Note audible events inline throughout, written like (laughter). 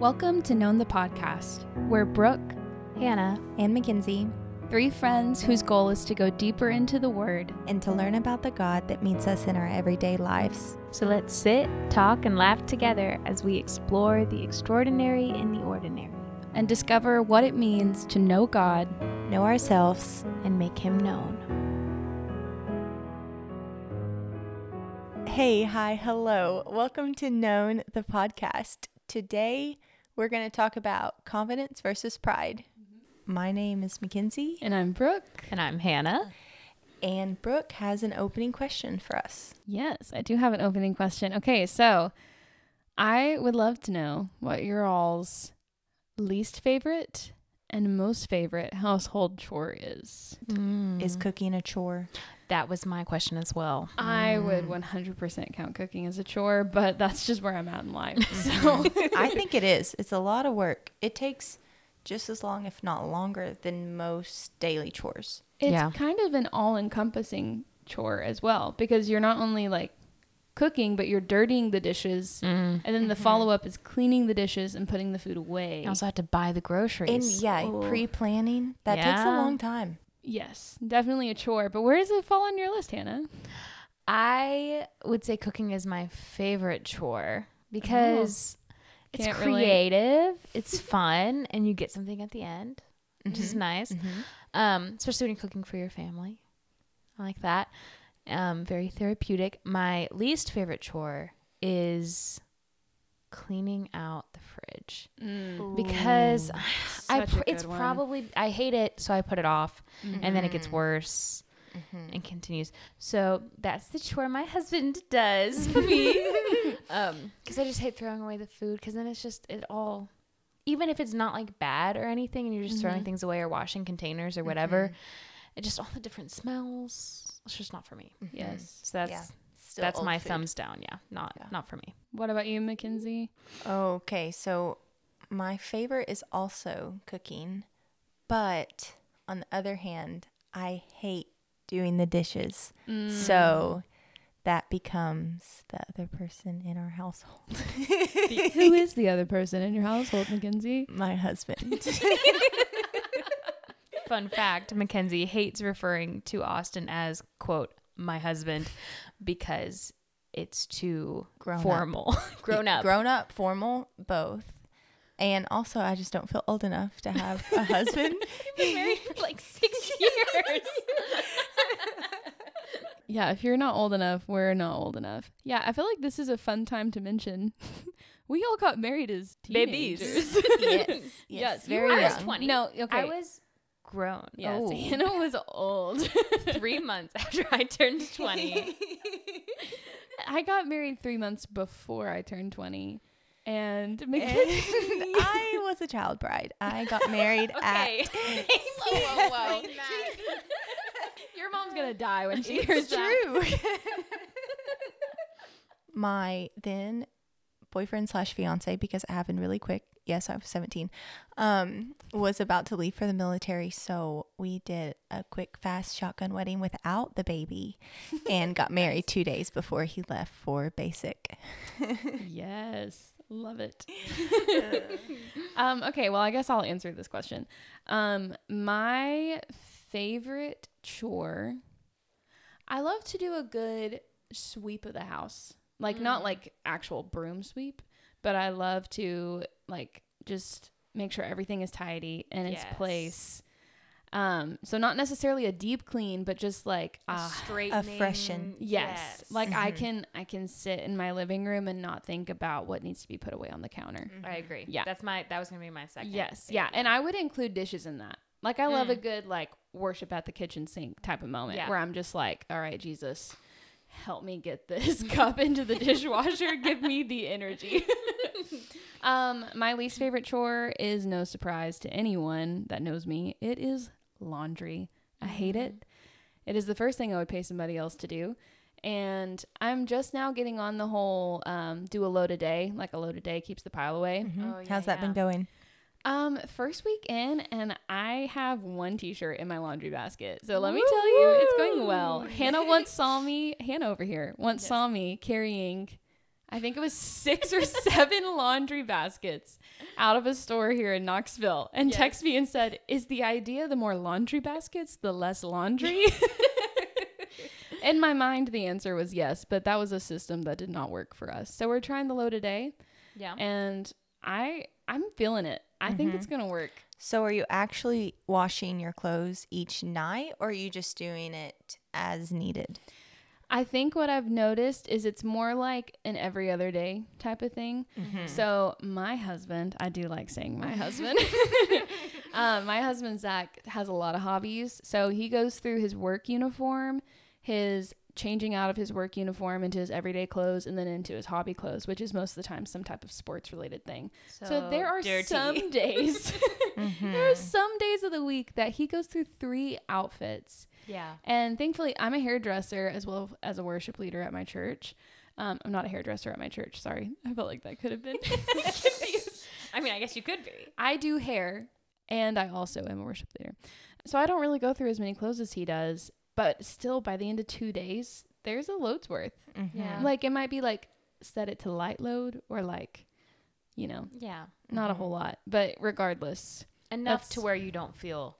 Welcome to Known the Podcast. We're Brooke, Hannah, and Mackenzie, three friends whose goal is to go deeper into the Word and to learn about the God that meets us in our everyday lives. So let's sit, talk, and laugh together as we explore the extraordinary in the ordinary and discover what it means to know God, know ourselves, and make Him known. Hey, hi, hello. Welcome to Known the Podcast. Today, we're going to talk about confidence versus pride. My name is Mackenzie. And I'm Brooke. And I'm Hannah. And Brooke has an opening question for us. Yes, I do have an opening question. Okay, so I would love to know what your all's least favorite and most favorite household chore is. Mm. Is cooking a chore? That was my question as well. I would 100% count cooking as a chore, but that's just where I'm at in life. (laughs) So I think it is. It's a lot of work. It takes just as long, if not longer, than most daily chores. It's yeah. kind of an all encompassing chore as well because you're not only like cooking, but you're dirtying the dishes. Mm. And then the mm-hmm. follow up is cleaning the dishes and putting the food away. You also have to buy the groceries. And yeah, pre planning. That yeah. takes a long time. Yes, definitely a chore. But where does it fall on your list, Hannah? I would say cooking is my favorite chore because oh, it's creative, it's (laughs) fun, and you get something at the end, which mm-hmm. is nice. Mm-hmm. Um, especially when you're cooking for your family. I like that. Um, very therapeutic. My least favorite chore is cleaning out the fridge mm. because (sighs) I pr- it's one. probably I hate it, so I put it off, mm-hmm. and then it gets mm-hmm. worse. Mm-hmm. and continues. So that's the chore my husband does for me. (laughs) (laughs) um, because I just hate throwing away the food because then it's just it all, even if it's not like bad or anything, and you're just mm-hmm. throwing things away or washing containers or whatever, mm-hmm. it just all the different smells. It's just not for me. Mm-hmm. Yes, so that's yeah still that's my food. thumbs down. Yeah, not yeah. not for me. What about you, Mackenzie? Okay, so my favorite is also cooking, but on the other hand, I hate doing the dishes. Mm. So that becomes the other person in our household. Who is the other person in your household, Mackenzie? My husband. (laughs) Fun fact Mackenzie hates referring to Austin as, quote, my husband because it's too grown formal. (laughs) (laughs) grown up. Grown up, formal, both. And also, I just don't feel old enough to have a (laughs) husband. You've been married for like six years. yeah, if you're not old enough, we're not old enough. Yeah, I feel like this is a fun time to mention. we all got married as teenagers. Babies. yes, yes, yes, very young. Was 20. No, okay. I was grown. Yes, oh. Hannah (laughs) was old. (laughs) three months after I turned 20. (laughs) I got married three months before I turned 20. And, and I was a child bride. I got married okay. at. whoa, whoa, whoa. Your mom's going to die when she hears that. true. My then boyfriend slash fiance, because it happened really quick, yes, I was 17, um, was about to leave for the military. So we did a quick, fast shotgun wedding without the baby (laughs) and got married two days before he left for basic. yes. Love it. (laughs) (laughs) um, okay, well, I guess I'll answer this question. Um, my favorite chore, I love to do a good sweep of the house. Like, mm. not like actual broom sweep, but I love to like just make sure everything is tidy in its yes. place. Um, so not necessarily a deep clean, but just like a uh, a freshen. Yes, yes. like mm-hmm. I can I can sit in my living room and not think about what needs to be put away on the counter. Mm-hmm. I agree. Yeah, that's my that was gonna be my second. Yes, thing. yeah, and I would include dishes in that. Like I mm. love a good like worship at the kitchen sink type of moment yeah. where I'm just like, all right, Jesus, help me get this (laughs) (laughs) cup into the dishwasher. Give me the energy. (laughs) um, my least favorite chore is no surprise to anyone that knows me. It is laundry. I hate it. Mm-hmm. It is the first thing I would pay somebody else to do. And I'm just now getting on the whole um, do a load a day. Like a load a day keeps the pile away. Mm-hmm. Oh, yeah, How's that yeah. been going? Um, first week in, and I have one T-shirt in my laundry basket. So let Woo! me tell you, it's going well. Hannah once saw (laughs) me. Hannah over here once yes. saw me carrying I think it was six or (laughs) seven laundry baskets out of a store here in Knoxville and yes. texted me and said, Is the idea the more laundry baskets, the less laundry? (laughs) in my mind, the answer was yes, but that was a system that did not work for us. So we're trying the load a day. Yeah. And I I'm feeling it. I mm-hmm. think it's mm-hmm. gonna work. So are you actually washing your clothes each night or are you just doing it as needed? I think what I've noticed is it's more like an every other day type of thing. Mm-hmm. So my husband, I do like saying my (laughs) husband. um, (laughs) my husband Zach has a lot of hobbies. So he goes through his work uniform, his changing out of his work uniform into his everyday clothes and then into his hobby clothes, which is most of the time some type of sports related thing. So, so there are dirty. some (laughs) days, mm-hmm. (laughs) there are some days of the week that he goes through three outfits. Yeah. And thankfully, I'm a hairdresser as well as a worship leader at my church. Um, I'm not a hairdresser at my church. Sorry. I felt like that could have been. (laughs) I mean, I guess you could be. I do hair and I also am a worship leader. So I don't really go through as many clothes as he does. But still, by the end of two days, there's a load's worth. Mm-hmm. Yeah. Like it might be like set it to light load or like, you know, yeah, not mm-hmm. a whole lot. But regardless, enough to where you don't feel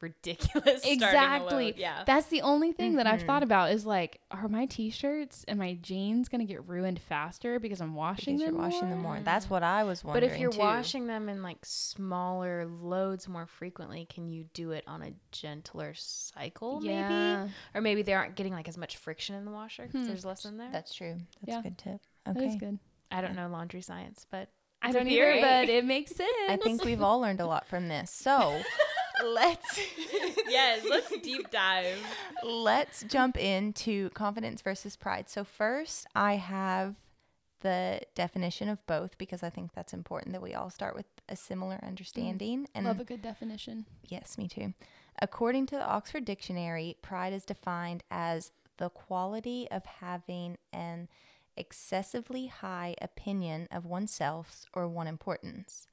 ridiculous. (laughs) Exactly. Yeah. That's the only thing mm-hmm. that I've thought mm-hmm. about is like, are my t-shirts and my jeans gonna get ruined faster because I'm washing because them? You're washing more? them more. That's what I was wondering. But if you're too. washing them in like smaller loads more frequently, can you do it on a gentler cycle? Yeah. Maybe, or maybe they aren't getting like as much friction in the washer because hmm. there's less in there. That's true. That's yeah. a good tip. Okay. That is good. I don't know laundry science, but I don't either, but it makes sense. I think we've all learned a lot from this. So (laughs) let's (laughs) yes, let's deep dive. Let's jump into confidence versus pride. So first, I have the definition of both because I think that's important that we all start with a similar understanding. Mm. And love a good definition. Yes, me too. According to the Oxford Dictionary, pride is defined as the quality of having an excessively high opinion of oneself or one importance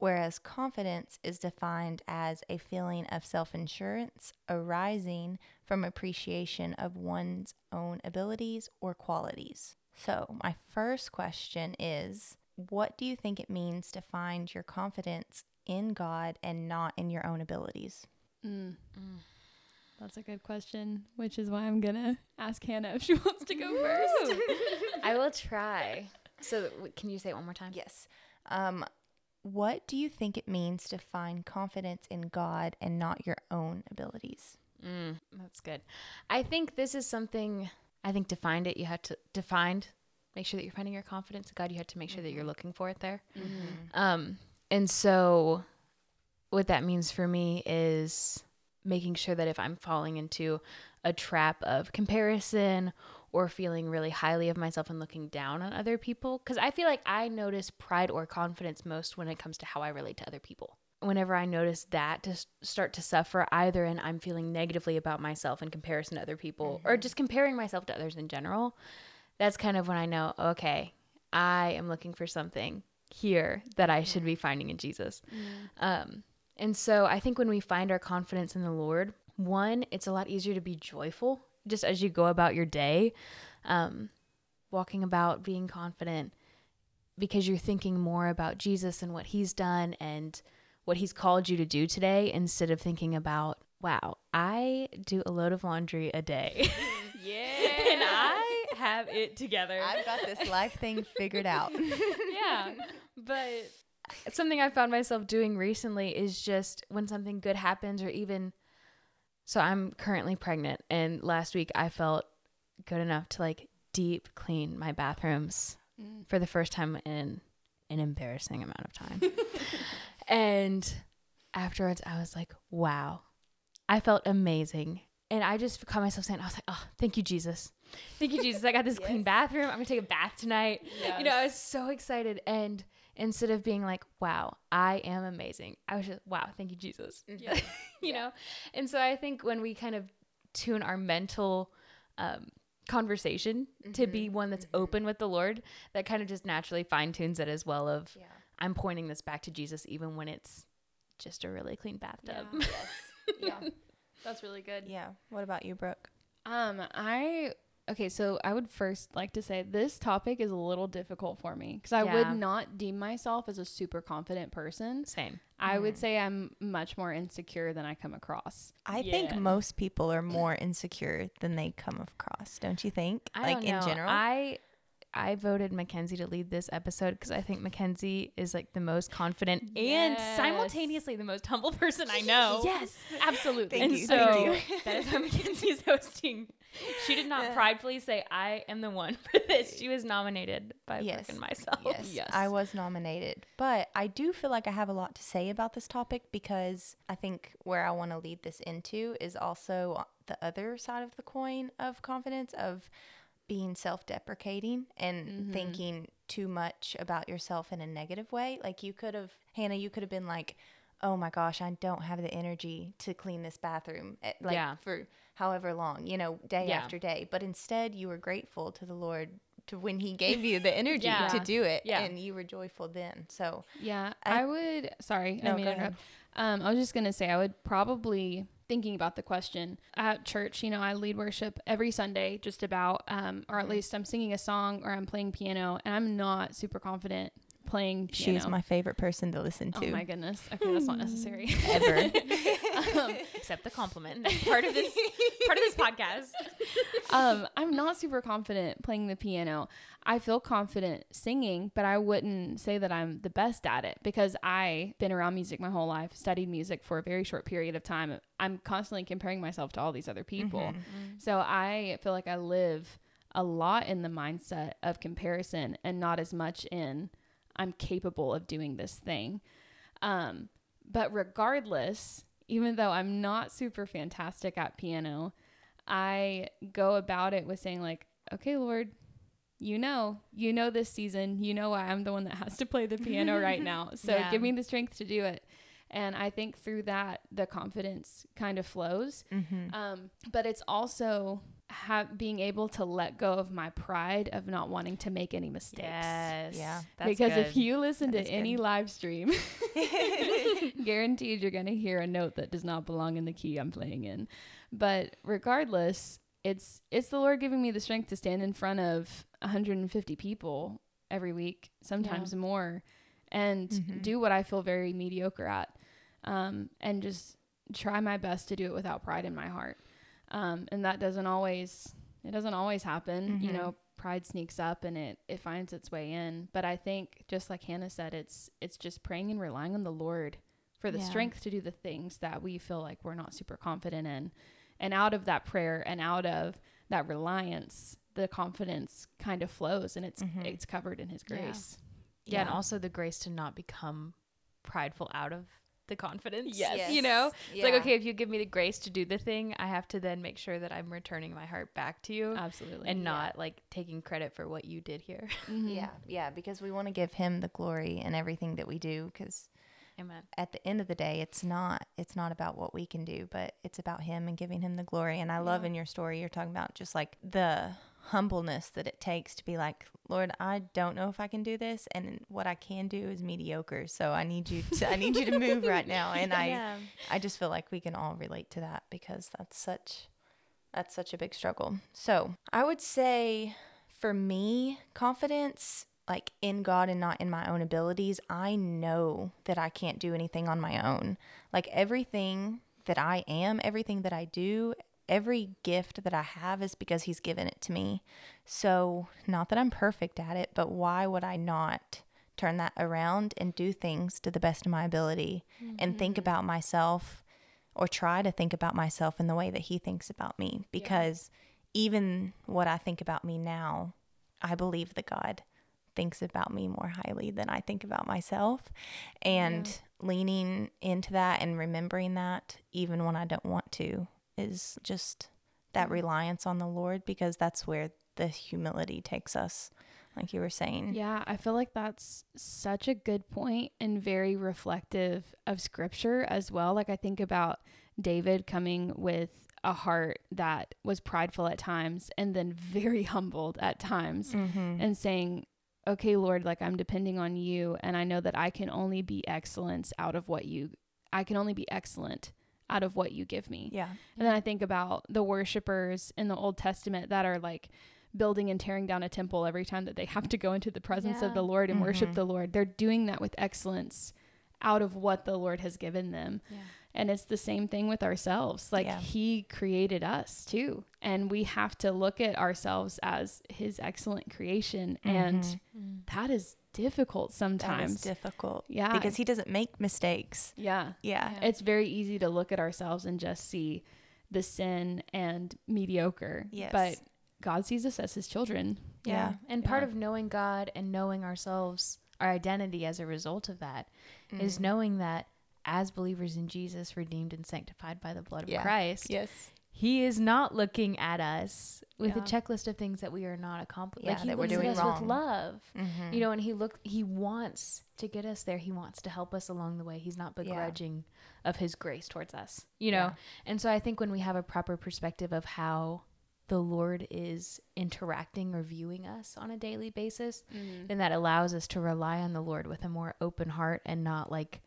whereas confidence is defined as a feeling of self assurance arising from appreciation of one's own abilities or qualities. So, my first question is what do you think it means to find your confidence in God and not in your own abilities? Mm. Mm. That's a good question, which is why I'm going to ask Hannah if she (laughs) wants to go first. (laughs) I will try. So, can you say it one more time? Yes. Um, what do you think it means to find confidence in God and not your own abilities? Mm, that's good. I think this is something, I think to find it, you have to define, make sure that you're finding your confidence in God. You have to make sure that you're mm-hmm. looking for it there. Mm-hmm. Um, and so, what that means for me is making sure that if I'm falling into a trap of comparison or feeling really highly of myself and looking down on other people. Because I feel like I notice pride or confidence most when it comes to how I relate to other people. Whenever I notice that to start to suffer, either and I'm feeling negatively about myself in comparison to other people mm-hmm. or just comparing myself to others in general, that's kind of when I know, okay, I am looking for something here that I should be finding in Jesus. Mm-hmm. Um, and so I think when we find our confidence in the Lord, one, it's a lot easier to be joyful just as you go about your day, um, walking about being confident because you're thinking more about Jesus and what he's done and what he's called you to do today instead of thinking about, wow, I do a load of laundry a day. (laughs) yeah. and I have it together. I've got this life thing figured out. (laughs) (laughs) yeah. But something I found myself doing recently is just when something good happens or even so I'm currently pregnant, and last week I felt good enough to like deep clean my bathrooms mm. for the first time in an embarrassing amount of time. (laughs) and afterwards, I was like, wow, I felt amazing. And I just caught myself saying, I was like, oh, thank you, Jesus. Thank you, Jesus. I got this (laughs) yes. clean bathroom. I'm going to take a bath tonight. Yes. You know, I was so excited. And instead of being like, wow, I am amazing, I was just, wow, thank you, Jesus. Yeah. (laughs) you yeah. know? And so I think when we kind of tune our mental um, conversation mm-hmm. to be mm-hmm. one that's mm-hmm. open with the Lord, that kind of just naturally fine tunes it as well of, yeah. I'm pointing this back to Jesus even when it's just a really clean bathtub. Yeah. (laughs) yes. yeah. That's really good. Yeah. What about you, Brooke? Um, I Okay, so I would first like to say this topic is a little difficult for me because I Yeah. would not deem myself as a super confident person. Same. I would mm. say I'm much more insecure than I come across. I Yeah. think most people are (clears throat) more insecure than they come across, don't you think? I like don't in know. general. I I voted Mackenzie to lead this episode because I think Mackenzie is like the most confident and simultaneously the most humble person I know. Yes, absolutely. Thank and you, so thank you. that is why Mackenzie is (laughs) hosting. (laughs) She did not pridefully say, I am the one for this. She was nominated by Yes. frickin' myself. Yes, Yes. I was nominated. But I do feel like I have a lot to say about this topic because I think where I want to lead this into is also the other side of the coin of confidence of being self-deprecating and thinking too much about yourself in a negative way. Like you could have Hannah, you could have been like, "Oh my gosh, I don't have the energy to clean this bathroom." eh, Like Yeah. for however long, you know, day Yeah. after day. But instead, you were grateful to the Lord to when he gave you the energy Yeah. to do it Yeah. and you were joyful then so Yeah, I- I, would. Sorry, No, I mean go to interrupt. Um, I was just gonna say I would probably thinking about the question at church. You know, I lead worship every Sunday, just about, um, or at Mm-hmm. least I'm singing a song or I'm playing piano, and I'm not super confident playing piano. is my favorite person to listen to. Oh my goodness. Okay, that's not necessary. ever (laughs) um, (laughs) Accept the compliment. (laughs) Part of this part of this podcast. um, I'm not super confident playing the piano. I feel confident singing, but I wouldn't say that I'm the best at it because I've been around music my whole life, studied music for a very short period of time. I'm constantly comparing myself to all these other people. So I feel like I live a lot in the mindset of comparison and not as much in I'm capable of doing this thing. Um, but regardless, even though I'm not super fantastic at piano, I go about it with saying, like, okay, Lord, you know, you know this season, you know I'm the one that has to play the piano right now. (laughs) So Yeah. give me the strength to do it. And I think through that, the confidence kind of flows. Mm-hmm. Um, but it's also ha- being able to let go of my pride of not wanting to make any mistakes. Yes. Yeah. That's because good. if you listen That to any good. live stream, (laughs) (laughs) guaranteed you're going to hear a note that does not belong in the key I'm playing in. But regardless, it's it's the Lord giving me the strength to stand in front of 150 people every week, sometimes more, and Mhm. do what I feel very mediocre at, um, and just try my best to do it without pride in my heart. Um, and that doesn't always it doesn't always happen. You Mhm. know, pride sneaks up and it it finds its way in. But I think just like Hannah said, it's it's just praying and relying on the Lord for the Yeah. strength to do the things that we feel like we're not super confident in. And out of that prayer and out of that reliance, the confidence kind of flows and it's Mhm. it's covered in his Yeah. grace. yeah, and also the grace to not become prideful out of the confidence. Yes. You know? It's like, okay, if you give me the grace to do the thing, I have to then make sure that I'm returning my heart back to you Absolutely. and yeah. not like taking credit for what you did here. (laughs) Mhm. yeah yeah because we want to give him the glory in everything that we do because Amen. at the end of the day it's not it's not about what we can do but it's about him and giving him the glory and i love in your story you're talking about just like the humbleness that it takes to be like lord i don't know if i can do this and what i can do is mediocre so i need you to i need you to move right now. (laughs) And i yeah. i just feel like we can all relate to that because that's such that's such a big struggle. So i would say for me confidence like in god and not in my own abilities i know that i can't do anything on my own. Like everything that i am everything that i do every gift that i have is because he's given it to me. So not that i'm perfect at it but why would i not turn that around and do things to the best of my ability and think mm-hmm. about myself or try to think about myself in the way that he thinks about me? Because even what I think about me now, I believe that God thinks about me more highly than I think about myself. And leaning into that and remembering that even when I don't want to is just that reliance on the Lord because that's where the humility takes us, like you were saying. Yeah, I feel like that's such a good point and very reflective of scripture as well. Like I think about David coming with a heart that was prideful at times and then very (laughs) humbled at times Mm-hmm. and saying, "Okay, Lord, like I'm depending on you and I know that I can only be excellence out of what you I can only be excellent out of what you give me. Yeah. And then I think about the worshipers in the Old Testament that are like building and tearing down a temple every time that they have to go into the presence yeah. of the Lord and mm-hmm. worship the Lord. They're doing that with excellence out of what the Lord has given them. Yeah. And it's the same thing with ourselves. Like yeah. he created us too. And we have to look at ourselves as his excellent creation. Mm-hmm. And mm-hmm. that is difficult sometimes. difficult. Yeah. Because he doesn't make mistakes. Yeah. yeah. Yeah. It's very easy to look at ourselves and just see the sin and mediocre. Yes. But God sees us as his children. Yeah. yeah. And part of knowing God and knowing ourselves, our identity as a result of that, mm. is knowing that as believers in Jesus, redeemed and sanctified by the blood of Christ. Yes. He is not looking at us with yeah. a checklist of things that we are not accomplishing. Yeah, like he that we're doing us wrong. with love, mm-hmm. you know. And he look, he wants to get us there. He wants to help us along the way. He's not begrudging yeah. of his grace towards us, you know. And so I think when we have a proper perspective of how the Lord is interacting or viewing us on a daily basis, mm-hmm. then that allows us to rely on the Lord with a more open heart and not like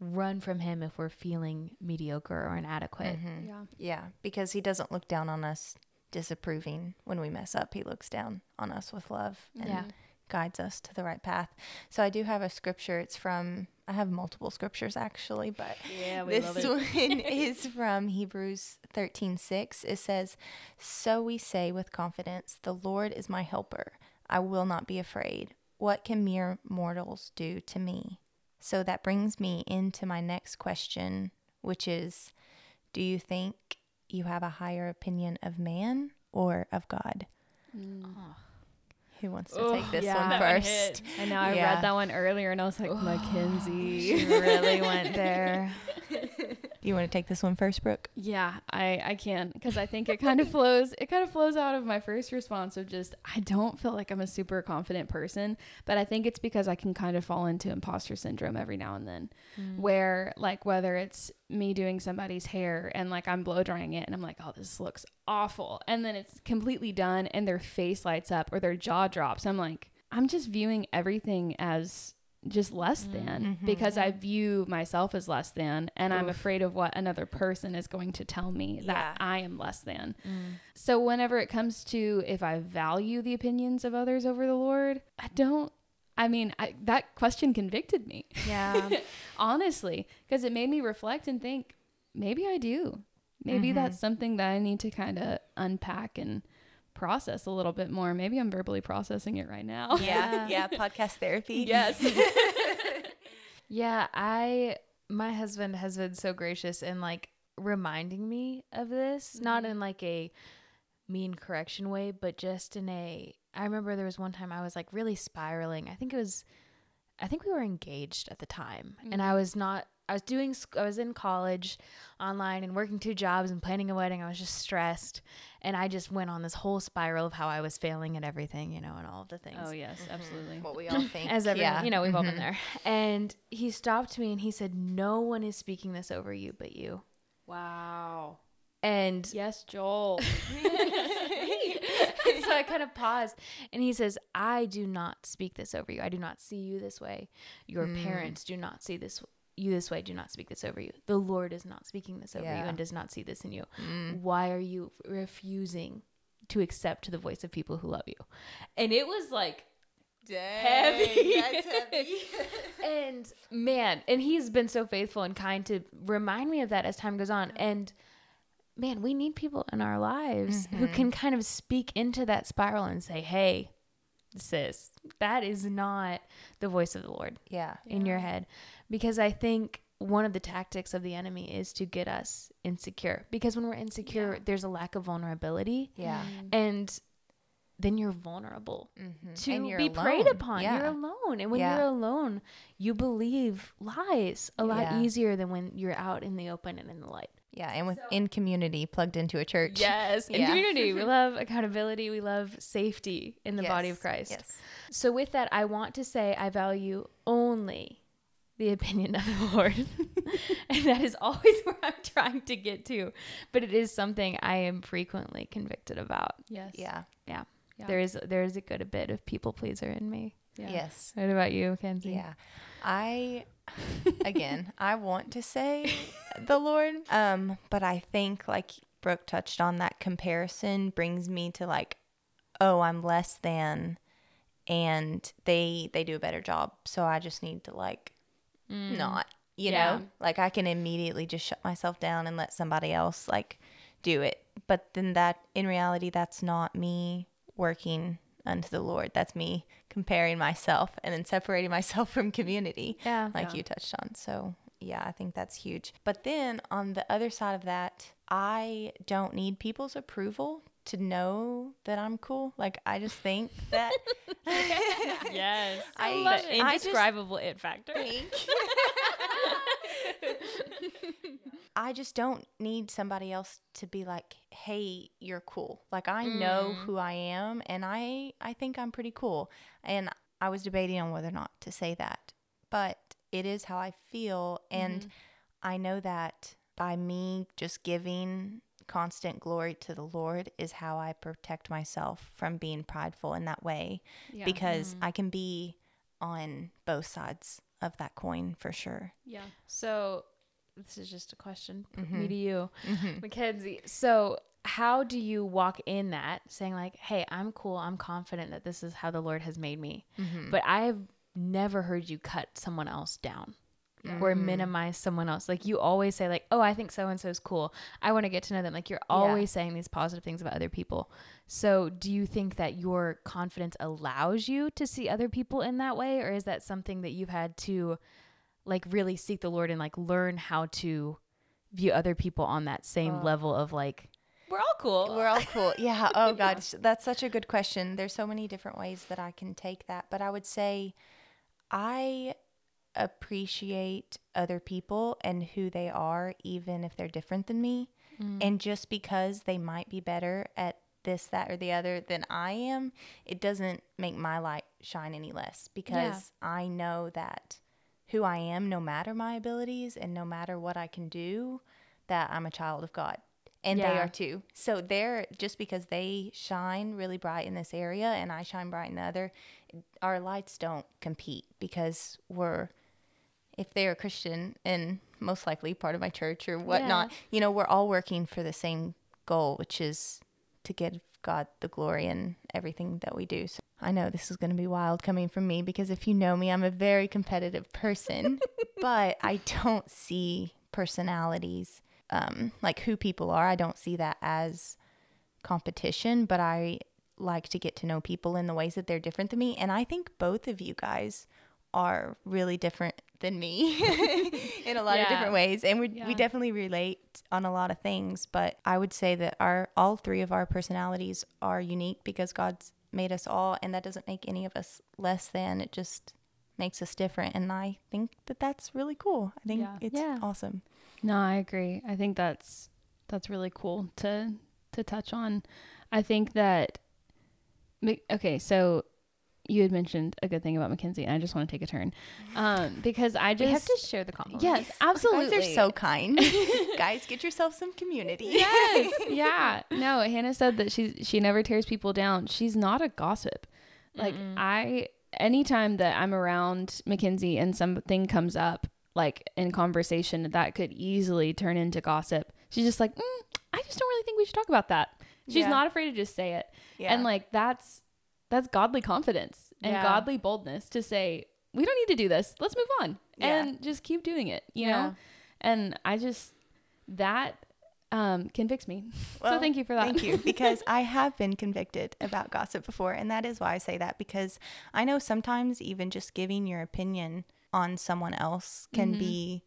run from him if we're feeling mediocre or inadequate. Mm-hmm. Yeah. Yeah, because he doesn't look down on us disapproving when we mess up. He looks down on us with love and yeah. guides us to the right path. So I do have a scripture. It's from I have multiple scriptures actually, but (laughs) yeah, this one (laughs) is from Hebrews 13:6. It says, "So we say with confidence, the Lord is my helper. I will not be afraid. What can mere mortals do to me?" So that brings me into my next question, which is do you think you have a higher opinion of man or of God? Mm. Who wants to take this yeah, one first? I know I yeah. read that one earlier and I was like, Mackenzie. She (laughs) really went there. (laughs) you want to take this one first, Brooke? Yeah, I I can because I think it kind of flows. It kind of flows out of my first response of just I don't feel like I'm a super confident person, but I think it's because I can kind of fall into imposter syndrome every now and then, mm. where like whether it's me doing somebody's hair and like I'm blow drying it and I'm like, oh, this looks awful, and then it's completely done and their face lights up or their jaw drops. I'm like, I'm just viewing everything as just less mm, than mm-hmm. because I view myself as less than and Oof. I'm afraid of what another person is going to tell me yeah. that I am less than. Mm. So whenever it comes to if I value the opinions of others over the Lord, I don't I mean, I, that question convicted me. Yeah. (laughs) Honestly, because it made me reflect and think maybe I do. Maybe mm-hmm. that's something that I need to kind of unpack and process a little bit more. Maybe I'm verbally processing it right now. Yeah, (laughs) yeah, podcast therapy. Yes. (laughs) yeah, I my husband has been so gracious in like reminding me of this, mm-hmm. not in like a mean correction way, but just in a I remember there was one time I was like really spiraling. I think it was I think we were engaged at the time mm-hmm. and I was not I was doing I was in college online and working two jobs and planning a wedding. I was just stressed and I just went on this whole spiral of how I was failing at everything, you know, and all of the things. Oh yes, mm-hmm. absolutely. What we all (laughs) think. As everyone, yeah. you know, we've mm-hmm. all been mm-hmm. there. And he stopped me and he said, "No one is speaking this over you but you." Wow. And yes, Joel. (laughs) (laughs) so I kind of paused and he says, I do not speak this over you. I do not see you this way. Your mm. parents do not see this you this way, do not speak this over you. The Lord is not speaking this over yeah. you and does not see this in you. Mm. Why are you refusing to accept the voice of people who love you? And it was like Dang, heavy. That's heavy. (laughs) and man, and he's been so faithful and kind to remind me of that as time goes on. And man, we need people in our lives mm-hmm. who can kind of speak into that spiral and say, hey, sis, that is not the voice of the Lord. Yeah. In yeah. your head because I think one of the tactics of the enemy is to get us insecure because when we're insecure yeah. there's a lack of vulnerability yeah mm. and then you're vulnerable mm-hmm. to be alone. preyed upon yeah. you're alone and when yeah. you're alone you believe lies a lot easier than when you're out in the open and in the light yeah, and with so, in community plugged into a church. Yes, (laughs) in community. we love accountability. We love safety in the yes. body of Christ. Yes. So with that, I want to say I value only the opinion of the Lord. (laughs) and that is always (laughs) where I'm trying to get to. But it is something I am frequently convicted about. Yes. Yeah. Yeah. yeah. There is there is a good a bit of people pleaser in me. Yeah. Yes. What about you, Kenzie? Yeah. I (laughs) again, I want to say the Lord. Um, but I think like Brooke touched on that comparison brings me to like, oh, I'm less than and they they do a better job. So I just need to like mm. not, you yeah. know? Like I can immediately just shut myself down and let somebody else like do it. But then that in reality that's not me working unto the Lord. That's me comparing myself and then separating (laughs) myself from community. Yeah. Like yeah. you touched on. So yeah, I think that's huge. But then on the other side of that, I don't need people's approval to know that I'm cool. Like I just think that (laughs) Yes. (laughs) I, I love it. Indescribable I it factor. I just don't need somebody else to be like, "Hey, you're cool." Like I mm. know who I am and I I think I'm pretty cool. And I was debating on whether or not to say that. But it is how I feel and mm-hmm. I know that by me just giving constant glory to the Lord is how I protect myself from being prideful in that way yeah. because mm-hmm. I can be on both sides of that coin for sure. Yeah. So this is just a question mm-hmm. me to you, mm-hmm. Mackenzie. So how do you walk in that saying like, "Hey, I'm cool. I'm confident that this is how the Lord has made me." Mm-hmm. But I've never heard you cut someone else down or minimize someone else. Like you always say like, "Oh, I think so and so is cool. I want to get to know them." Like you're always yeah. saying these positive things about other people. So, do you think that your confidence allows you to see other people in that way or is that something that you've had to like really seek the Lord and like learn how to view other people on that same oh. level of like we're all cool. We're all cool. Yeah. (laughs) Oh God, that's such a good question. There's so many different ways that I can take that, but I would say I appreciate other people and who they are, even if they're different than me. Mm. And just because they might be better at this, that, or the other than I am, it doesn't make my light shine any less because yeah. I know that who I am, no matter my abilities and no matter what I can do, that I'm a child of God. And yeah. they are too. So they're just because they shine really bright in this area and I shine bright in the other, our lights don't compete because we're if they're a Christian and most likely part of my church or whatnot, yeah. you know, we're all working for the same goal, which is to give God the glory in everything that we do. So I know this is going to be wild coming from me because if you know me, I'm a very competitive person, (laughs) but I don't see personalities, um, like who people are. I don't see that as competition, but I like to get to know people in the ways that they're different than me. And I think both of you guys are really different than me (laughs) (laughs) in a lot yeah. of different ways and we yeah. we definitely relate on a lot of things but I would say that our all three of our personalities are unique because God's made us all and that doesn't make any of us less than it just makes us different and I think that that's really cool. I think yeah. it's awesome. No, I agree. I think that's that's really cool to to touch on. I think that okay, so you had mentioned a good thing about Mackenzie, and I just want to take a turn um, because I just we have to share the compliment. Yes, absolutely. Guys are so kind. (laughs) Guys, get yourself some community. Yes, (laughs) yeah. No, Hannah said that she she never tears people down. She's not a gossip. Like Mm-mm. I, anytime that I'm around Mackenzie and something comes up, like in conversation that could easily turn into gossip, she's just like, mm, I just don't really think we should talk about that. She's yeah. not afraid to just say it, yeah. and like that's that's godly confidence and yeah. godly boldness to say, we don't need to do this. Let's move on yeah. and just keep doing it, you yeah. know? And I just, that um, convicts me. (laughs) Well, so thank you for that. Thank you. (laughs) Because I have been convicted about gossip before. And that is why I say that because I know sometimes even just giving your opinion on someone else can mm-hmm. be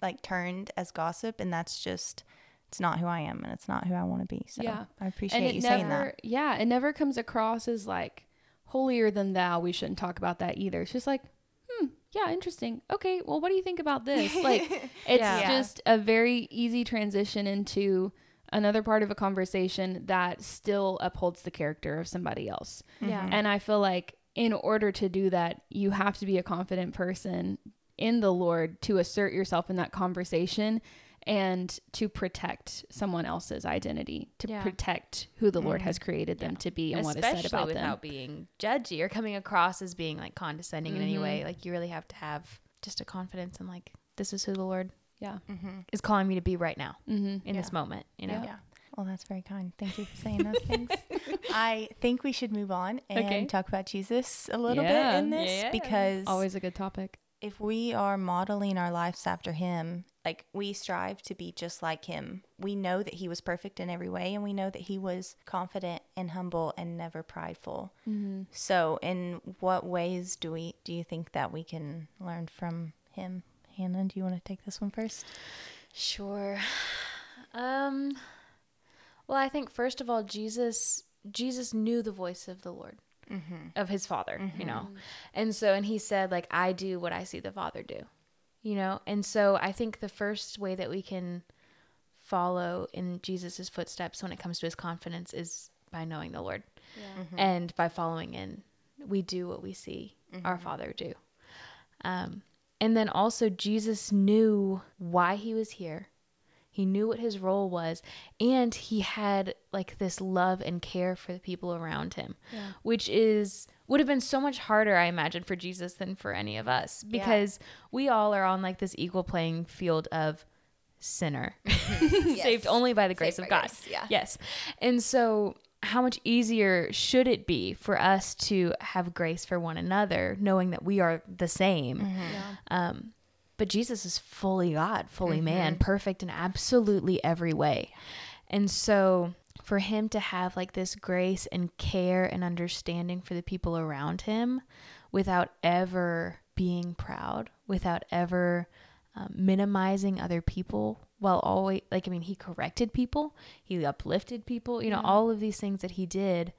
like turned as gossip. And that's just, it's not who I am and it's not who I want to be. So yeah. I appreciate you never, saying that. Yeah. It never comes across as like, holier than thou, we shouldn't talk about that either. It's just like, hmm, yeah, interesting. Okay, well, what do you think about this? Like, (laughs) it's yeah. just a very easy transition into another part of a conversation that still upholds the character of somebody else. Yeah. Mm-hmm. And I feel like in order to do that, you have to be a confident person in the Lord to assert yourself in that conversation and to protect someone else's identity, to Yeah. protect who the Lord Mm. has created them Yeah. to be and what is Especially said about without them. being judgy or coming across as being like condescending in any Mhm. way. Like you really have to have just a confidence in like this is who the Lord Yeah. Mm-hmm. is calling me to be right now Mm-hmm. in this moment. You know. Yeah. Well, that's very kind. Thank you for saying those things. (laughs) I think we should move on and Okay. talk about Jesus a little Yeah. bit in this Yeah. because Always a good topic. if we are modeling our lives after him, like we strive to be just like him. We know that he was perfect in every way and we know that he was confident and humble and never prideful. Mm-hmm. So, in what ways do we do you think that we can learn from him? Hannah, do you want to take this one first? Sure. Um well, I think first of all Jesus Jesus knew the voice of the Lord, Mm-hmm. of his father, you know. Mm-hmm. And so and he said like I do what I see the father do. You know? And so I think the first way that we can follow in Jesus' footsteps when it comes to his confidence is by knowing the Lord Yeah. and by following in. We do what we see our Father do. Um, and then also, Jesus knew why he was here. He knew what his role was, and he had like this love and care for the people around him, Yeah. which is would have been so much harder, I imagine, for Jesus than for any of us Yeah. because we all are on like this equal playing field of sinner, (laughs) (laughs) saved only by the grace of God. Yeah. Yes. And so, how much easier should it be for us to have grace for one another, knowing that we are the same? Yeah. Um, but Jesus is fully God, fully man, perfect in absolutely every way. And so, for him to have like this grace and care and understanding for the people around him without ever being proud, without ever um, minimizing other people while always like i mean he corrected people he uplifted people you know Yeah. all of these things that he did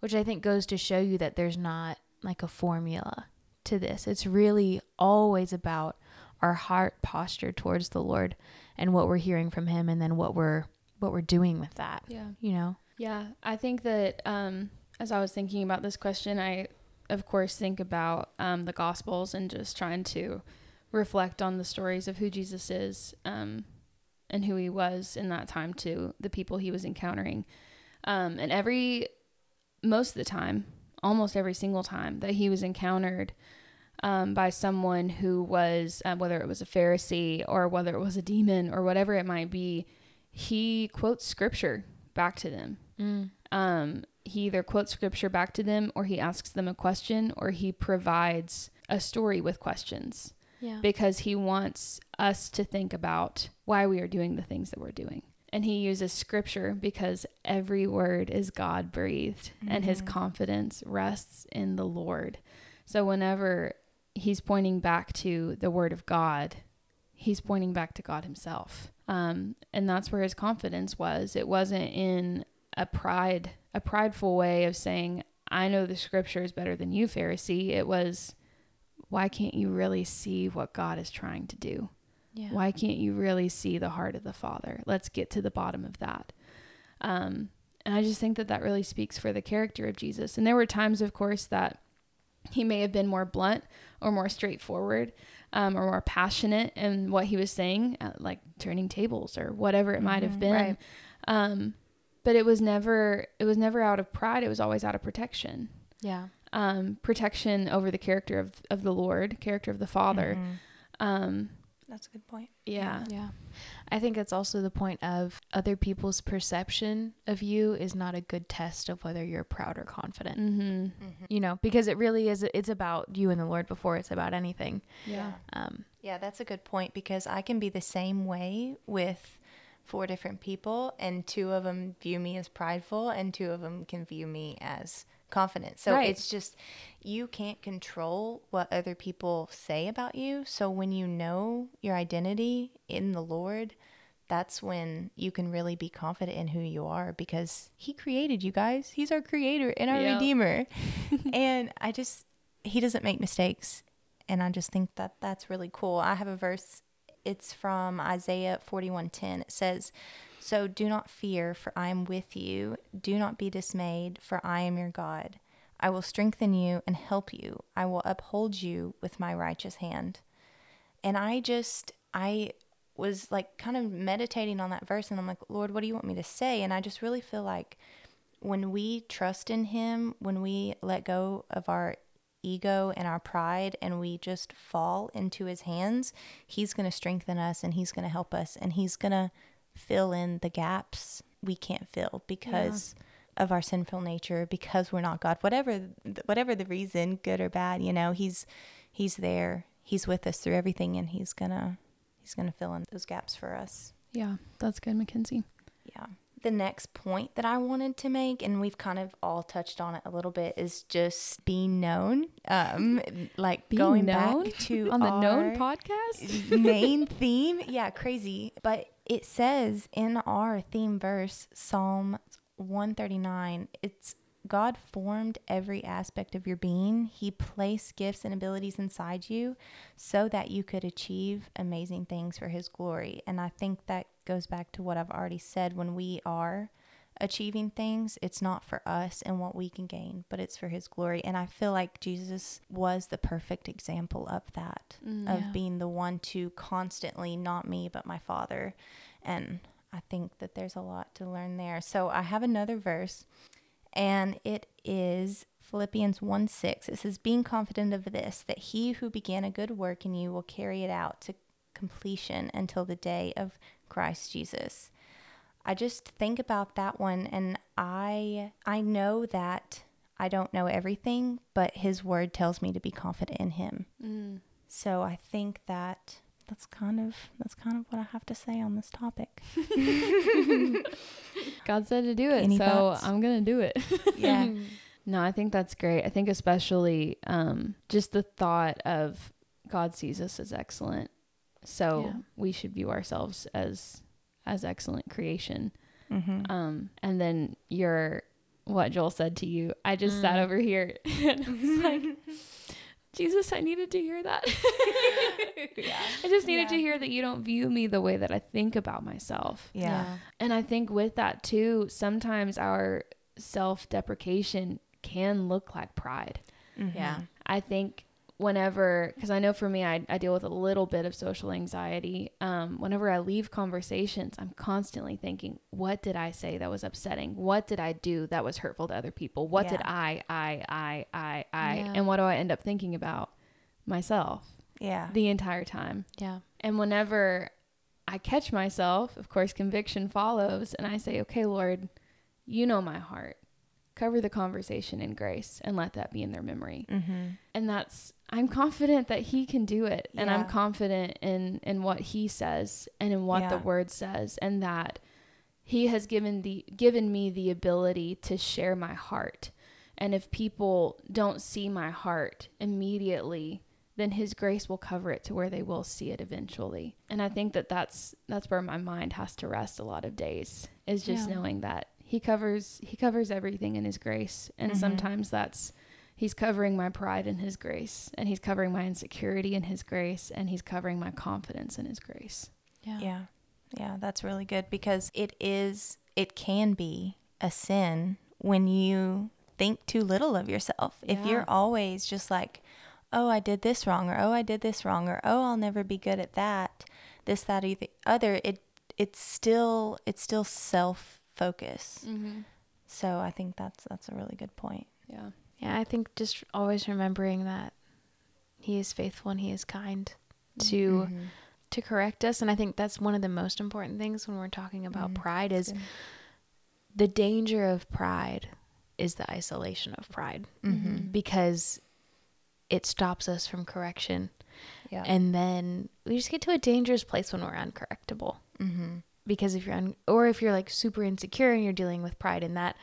which i think goes to show you that there's not like a formula to this it's really always about our heart posture towards the lord and what we're hearing from him and then what we're what we're doing with that Yeah. you know Yeah, I think that um, as I was thinking about this question, I, of course, think about um, the Gospels and just trying to reflect on the stories of who Jesus is um, and who he was in that time to the people he was encountering. Um, and every, most of the time, almost every single time that he was encountered um, by someone who was, uh, whether it was a Pharisee or whether it was a demon or whatever it might be, he quotes scripture back to them mm. um, he either quotes scripture back to them or he asks them a question or he provides a story with questions yeah because he wants us to think about why we are doing the things that we're doing. And he uses scripture because every word is God breathed and his Mhm. confidence rests in the Lord. So whenever he's pointing back to the word of God, he's pointing back to God himself. Um, and that's where his confidence was. It wasn't in a pride, a prideful way of saying, I know the scripture is better than you, Pharisee. It was, why can't you really see what God is trying to do? yeah Why can't you really see the heart of the Father? Let's get to the bottom of that. Um, and I just think that that really speaks for the character of Jesus. And there were times, of course, that he may have been more blunt or more straightforward um, or more passionate in what he was saying, uh, like turning tables or whatever it might have Mhm, been. right. Um, but it was never it was never out of pride. It was always out of protection. yeah Um, protection over the character of, of the Lord, character of the Father. Mhm. Um, That's a good point. yeah. Yeah. I think it's also the point of other people's perception of you is not a good test of whether you're proud or confident. Mm-hmm. You know, because it really is it's about you and the Lord before it's about anything. Yeah. Um Yeah, that's a good point because I can be the same way with four different people, and two of them view me as prideful, and two of them can view me as confident. So Right. it's just you can't control what other people say about you. So when you know your identity in the Lord, that's when you can really be confident in who you are because He created you guys. He's our creator and our Yeah. Redeemer. (laughs) and I just, He doesn't make mistakes. And I just think that that's really cool. I have a verse, it's from Isaiah 41:10. It says, So do not fear, for I am with you. Do not be dismayed, for I am your God. I will strengthen you and help you. I will uphold you with my righteous hand. And I just, I was like kind of meditating on that verse and I'm like, Lord, what do you want me to say? And I just really feel like when we trust in Him, when we let go of our ego and our pride and we just fall into His hands, He's going to strengthen us and He's going to help us and He's going to fill in the gaps we can't fill because. Yeah of our sinful nature because we're not God. Whatever whatever the reason, good or bad, you know, he's he's there. He's with us through everything and he's going to he's going to fill in those gaps for us. Yeah, that's good, Mackenzie. Yeah. The next point that I wanted to make, and we've kind of all touched on it a little bit, is just being known. Um, like being going known back to (laughs) on the known podcast main theme. Yeah, crazy. But it says in our theme verse, Psalm 139, it's God formed every aspect of your being. He placed gifts and abilities inside you so that you could achieve amazing things for His glory. And I think that goes back to what I've already said. When we are achieving things, it's not for us and what we can gain, but it's for His glory. And I feel like Jesus was the perfect example of that, mm, of yeah. being the one to constantly, not me, but my Father. And I think that there's a lot to learn there. So I have another verse, and it is Philippians 1 6. It says, Being confident of this, that he who began a good work in you will carry it out to completion until the day of Christ Jesus. I just think about that one and I I know that I don't know everything, but his word tells me to be confident in him. Mm. So I think that that's kind of that's kind of what I have to say on this topic. (laughs) God said to do it, Any so thoughts? I'm gonna do it. (laughs) yeah. (laughs) No, I think that's great. I think especially um, just the thought of God sees us as excellent, so yeah. we should view ourselves as as excellent creation. Mm-hmm. Um, and then your what Joel said to you, I just mm. sat over here (laughs) and I was like. Jesus, I needed to hear that. (laughs) yeah. I just needed yeah. to hear that you don't view me the way that I think about myself. Yeah. yeah. And I think with that too, sometimes our self deprecation can look like pride. Mm-hmm. Yeah. I think whenever because i know for me I, I deal with a little bit of social anxiety um, whenever i leave conversations i'm constantly thinking what did i say that was upsetting what did i do that was hurtful to other people what yeah. did i i i i i yeah. and what do i end up thinking about myself yeah the entire time yeah and whenever i catch myself of course conviction follows and i say okay lord you know my heart cover the conversation in grace and let that be in their memory. Mm-hmm. And that's I'm confident that he can do it and I'm confident in in what he says and in what yeah. the word says and that he has given the given me the ability to share my heart. And if people don't see my heart immediately, then his grace will cover it to where they will see it eventually. And I think that that's that's where my mind has to rest a lot of days is just yeah. knowing that he covers he covers everything in his grace and mm-hmm. sometimes that's he's covering my pride in his grace and he's covering my insecurity in his grace and he's covering my confidence in his grace yeah yeah yeah that's really good because it is it can be a sin when you think too little of yourself yeah. if you're always just like oh i did this wrong or oh i did this wrong or oh i'll never be good at that this that or the other it it's still it's still self focus. Mm-hmm. So I think that's that's a really good point. Yeah. Yeah, I think just always remembering that he is faithful and he is kind to mm-hmm. to correct us and I think that's one of the most important things when we're talking about mm-hmm. pride is good. the danger of pride is the isolation of pride mm-hmm. because it stops us from correction. Yeah. And then we just get to a dangerous place when we're uncorrectable. Mm-hmm because if you're un- or if you're like super insecure and you're dealing with pride in that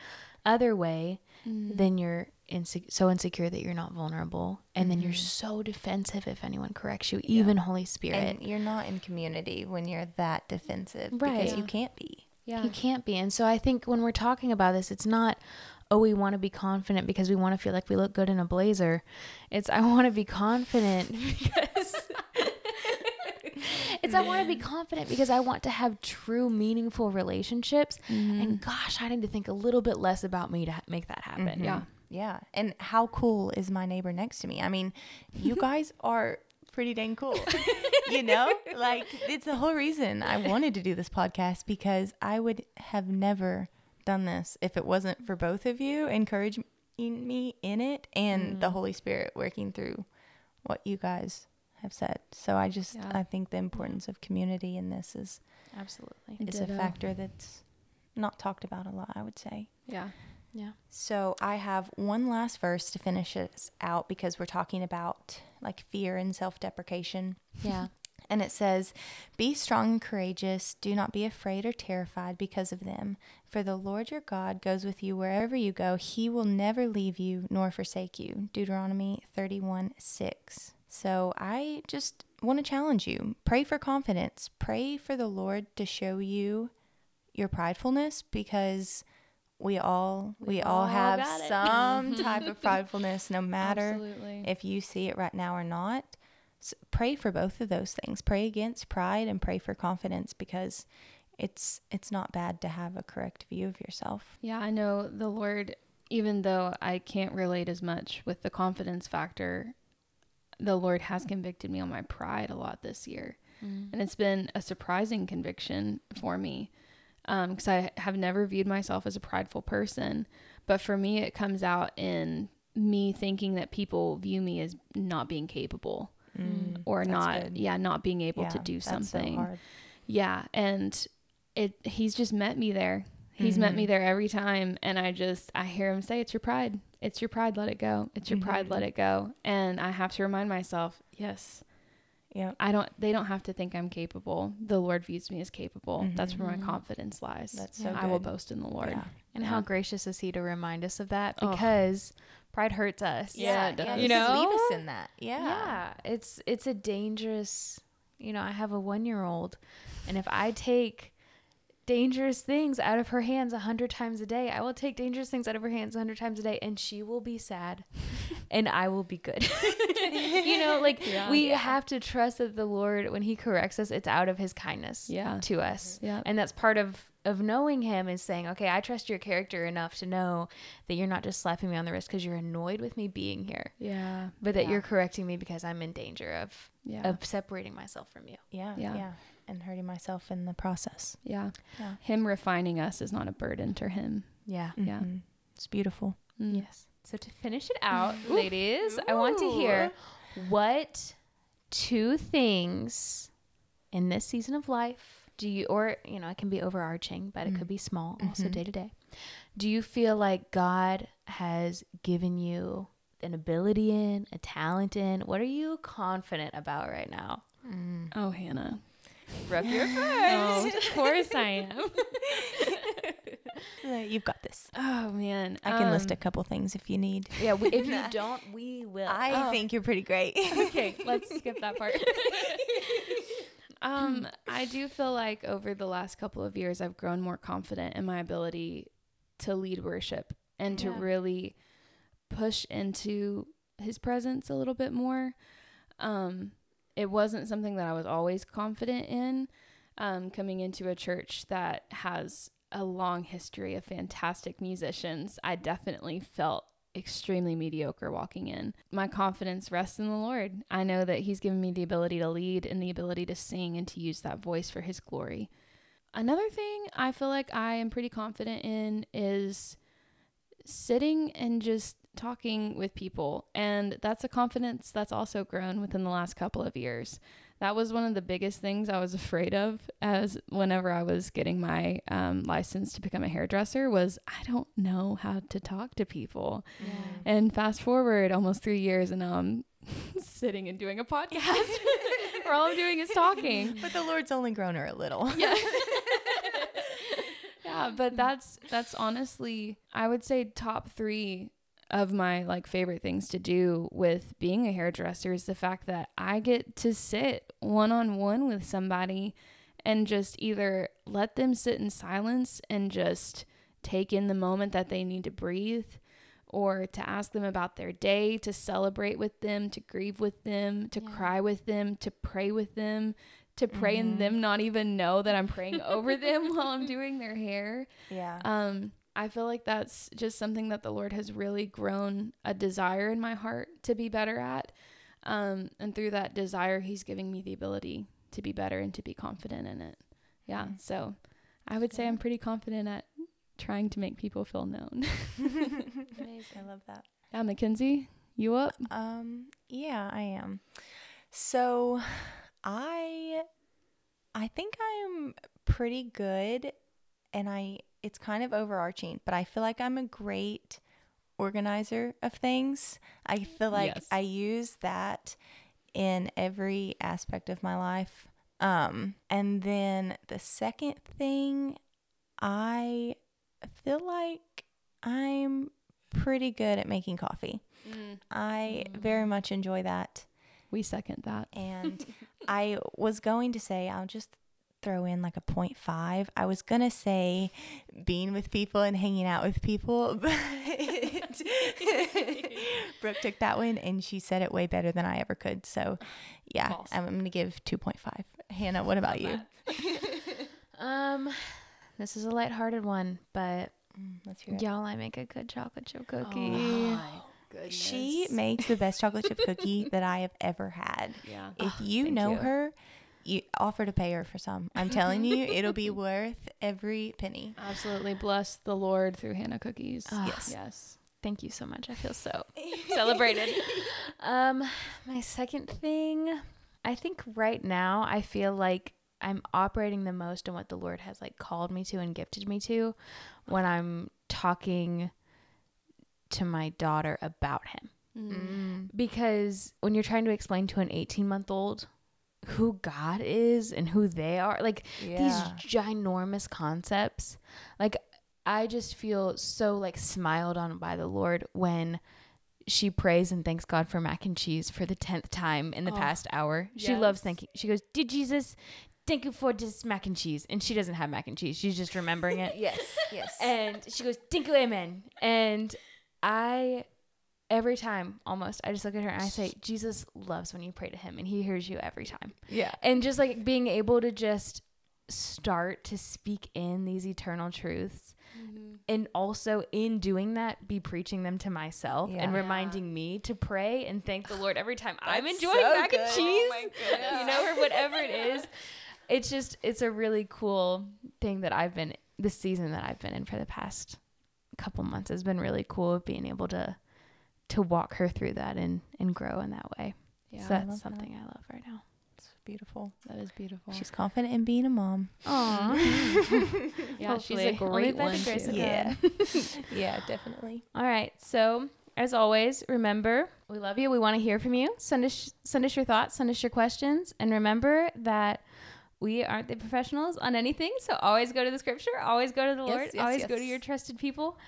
other way, mm. then you're inse- so insecure that you're not vulnerable and mm-hmm. then you're mm-hmm. so defensive if anyone corrects you, yeah. even Holy Spirit. And you're not in community when you're that defensive right. because you can't be. Yeah. You can't be. And so I think when we're talking about this, it's not oh, we want to be confident because we want to feel like we look good in a blazer. It's I want to be confident (laughs) because it's I want to be confident because I want to have true, meaningful relationships. Mm-hmm. And gosh, I need to think a little bit less about me to make that happen. Mm-hmm. Yeah. Yeah. And how cool is my neighbor next to me? I mean, you (laughs) guys are pretty dang cool. you (laughs) know, like it's the whole reason I wanted to do this podcast because I would have never done this if it wasn't for both of you encouraging me in it and mm. the Holy Spirit working through what you guys have said. So I just yeah. I think the importance of community in this is absolutely is Ditto. a uh, factor that's not talked about a lot, I would say. Yeah. Yeah. So I have one last verse to finish us out because we're talking about like fear and self-deprecation. Yeah. (laughs) And it says, Be strong and courageous. Do not be afraid or terrified because of them. For the Lord your God goes with you wherever you go. He will never leave you nor forsake you. Deuteronomy 31 6. So I just want to challenge you. Pray for confidence. Pray for the Lord to show you your pridefulness because we all we, we all, all, have some (laughs) type of pridefulness no matter Absolutely. if you see it right now or not. So pray for both of those things. Pray against pride and pray for confidence because it's it's not bad to have a correct view of yourself. Yeah i know the lord even though i can't relate as much with the confidence factor the lord has convicted me on my pride a lot this year mm. and it's been a surprising conviction for me because um, I have never viewed myself as a prideful person. But for me, it comes out in me thinking that people view me as not being capable mm, or not, good. yeah, not being able yeah, to do something. So yeah, and it he's just met me there. He's mm-hmm. met me mm-hmm. there every time, and I just I hear him say, "It's your pride. It's your pride. Let it go. It's your mm-hmm. pride. Let it go." And I have to remind myself, yes, yeah. I don't they don't have to think I'm capable. The Lord views me as capable. Mm-hmm. That's where my mm-hmm. confidence lies. That's so I will boast in the Lord. Yeah. And yeah. how gracious is he to remind us of that because oh. pride hurts us. Yeah, yeah you know. Leave us in that. Yeah. Yeah. It's it's a dangerous you know, I have a 1-year-old and if I take dangerous things out of her hands a hundred times a day. I will take dangerous things out of her hands a hundred times a day, and she will be sad, (laughs) and I will be good. (laughs) you know, like yeah. we yeah. have to trust that the Lord, when He corrects us, it's out of His kindness yeah. to us. Yeah, and that's part of of knowing Him is saying, okay, I trust your character enough to know that you're not just slapping me on the wrist because you're annoyed with me being here. Yeah, but that you're correcting me because I'm in danger of yeah. of separating myself from you. Yeah, yeah. Yeah and hurting myself in the process. Yeah. yeah. Him refining us is not a burden to him. Yeah. Mm-hmm. Yeah. It's beautiful. Mm. Yes. So to finish it out, ladies, Ooh. I want to hear what two things in this season of life do you or you know, it can be overarching, but mm. it could be small, mm-hmm. also day to day. Do you feel like God has given you an ability in, a talent in? What are you confident about right now? Mm. Oh, Hannah. Rub your (laughs) face. Oh, of course I am. (laughs) You've got this. Oh man, I can um, list a couple things if you need. Yeah, we, if you (laughs) don't, we will. I oh. think you're pretty great. okay, let's skip that part. um, I do feel like over the last couple of years, I've grown more confident in my ability to lead worship and to really push into His presence a little bit more. Um, it wasn't something that I was always confident in. Um, coming into a church that has a long history of fantastic musicians, I definitely felt extremely mediocre walking in. My confidence rests in the Lord. I know that He's given me the ability to lead and the ability to sing and to use that voice for His glory. Another thing I feel like I am pretty confident in is sitting and just talking with people. And that's a confidence that's also grown within the last couple of years. That was one of the biggest things I was afraid of as whenever I was getting my um, license to become a hairdresser was I don't know how to talk to people. Yeah. And fast forward almost three years and now I'm (laughs) sitting and doing a podcast (laughs) where all I'm doing is talking. (laughs) But the Lord's only grown her a little. Yeah. yeah, but that's that's honestly I would say top three of my like favorite things to do with being a hairdresser is the fact that I get to sit one on one with somebody and just either let them sit in silence and just take in the moment that they need to breathe or to ask them about their day, to celebrate with them, to grieve with them, to yeah. cry with them, to pray with them, to pray mm-hmm. and them not even know that I'm praying over them (laughs) while I'm doing their hair. Yeah. Um I feel like that's just something that the Lord has really grown a desire in my heart to be better at. Um, and through that desire, He's giving me the ability to be better and to be confident in it. Yeah. Mm-hmm. So I would say I'm pretty confident at trying to make people feel known. (laughs) Amazing. I love that. Yeah, Mackenzie, you up? Um, yeah, I am. So I I think I'm pretty good and I it's kind of overarching, but I feel like I'm a great organizer of things. I feel like yes. I use that in every aspect of my life. Um, and then the second thing, I feel like I'm pretty good at making coffee. Mm. I mm. very much enjoy that. We second that. And (laughs) I was going to say, I'll just throw in like a 0.5. I was going to say being with people and hanging out with people, (laughs) but Brooke took that one and she said it way better than I ever could. So, yeah, False. I'm, going to give 2.5. Hannah, what about you? (laughs) um, this is a lighthearted one, but mm, y'all, I make a good chocolate chip cookie. Oh, Goodness. She makes the best chocolate chip cookie that I have ever had. Yeah. If you oh, know you. her, you offer to pay her for some. I'm telling you, it'll be (laughs) worth every penny. Absolutely. Bless the Lord through Hannah cookies. Oh, yes. Yes. Thank you so much. I feel so (laughs) celebrated. (laughs) Um, my second thing, I think right now I feel like I'm operating the most in what the Lord has like called me to and gifted me to when I'm talking to my daughter about him. Mm. Because when you're trying to explain to an 18 month old who God is and who they are, like yeah. these ginormous concepts, like I just feel so like smiled on by the Lord when she prays and thanks God for mac and cheese for the 10th time in the oh, past hour. Yes. She loves thanking. She goes, Did Jesus, thank you for this mac and cheese. And she doesn't have mac and cheese. She's just remembering it. (laughs) yes, yes. And she goes, thank you, amen. And I every time almost I just look at her and I say, Jesus loves when you pray to him and he hears you every time. Yeah. And just like being able to just start to speak in these eternal truths mm-hmm. and also in doing that be preaching them to myself yeah. and reminding me to pray and thank the Lord every time I'm enjoying so mac good. and cheese. Oh you know, or whatever it is. (laughs) It's just it's a really cool thing that I've been this season that I've been in for the past couple months has been really cool being able to to walk her through that and and grow in that way. Yeah, so that's I something that. I love right now. It's beautiful. That is beautiful. She's confident in being a mom. Aww. yeah, (laughs) (laughs) Hopefully. she's a great one. Yeah. (laughs) yeah, definitely. All right. So as always, remember we love you. We want to hear from you. Send us send us your thoughts. Send us your questions. And remember that we aren't the professionals on anything. So always go to the scripture, always go to the Lord, yes, always yes. go to your trusted people.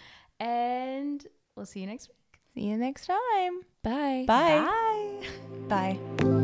And we'll see you next week. See you next time. Bye. Bye. Bye. Bye.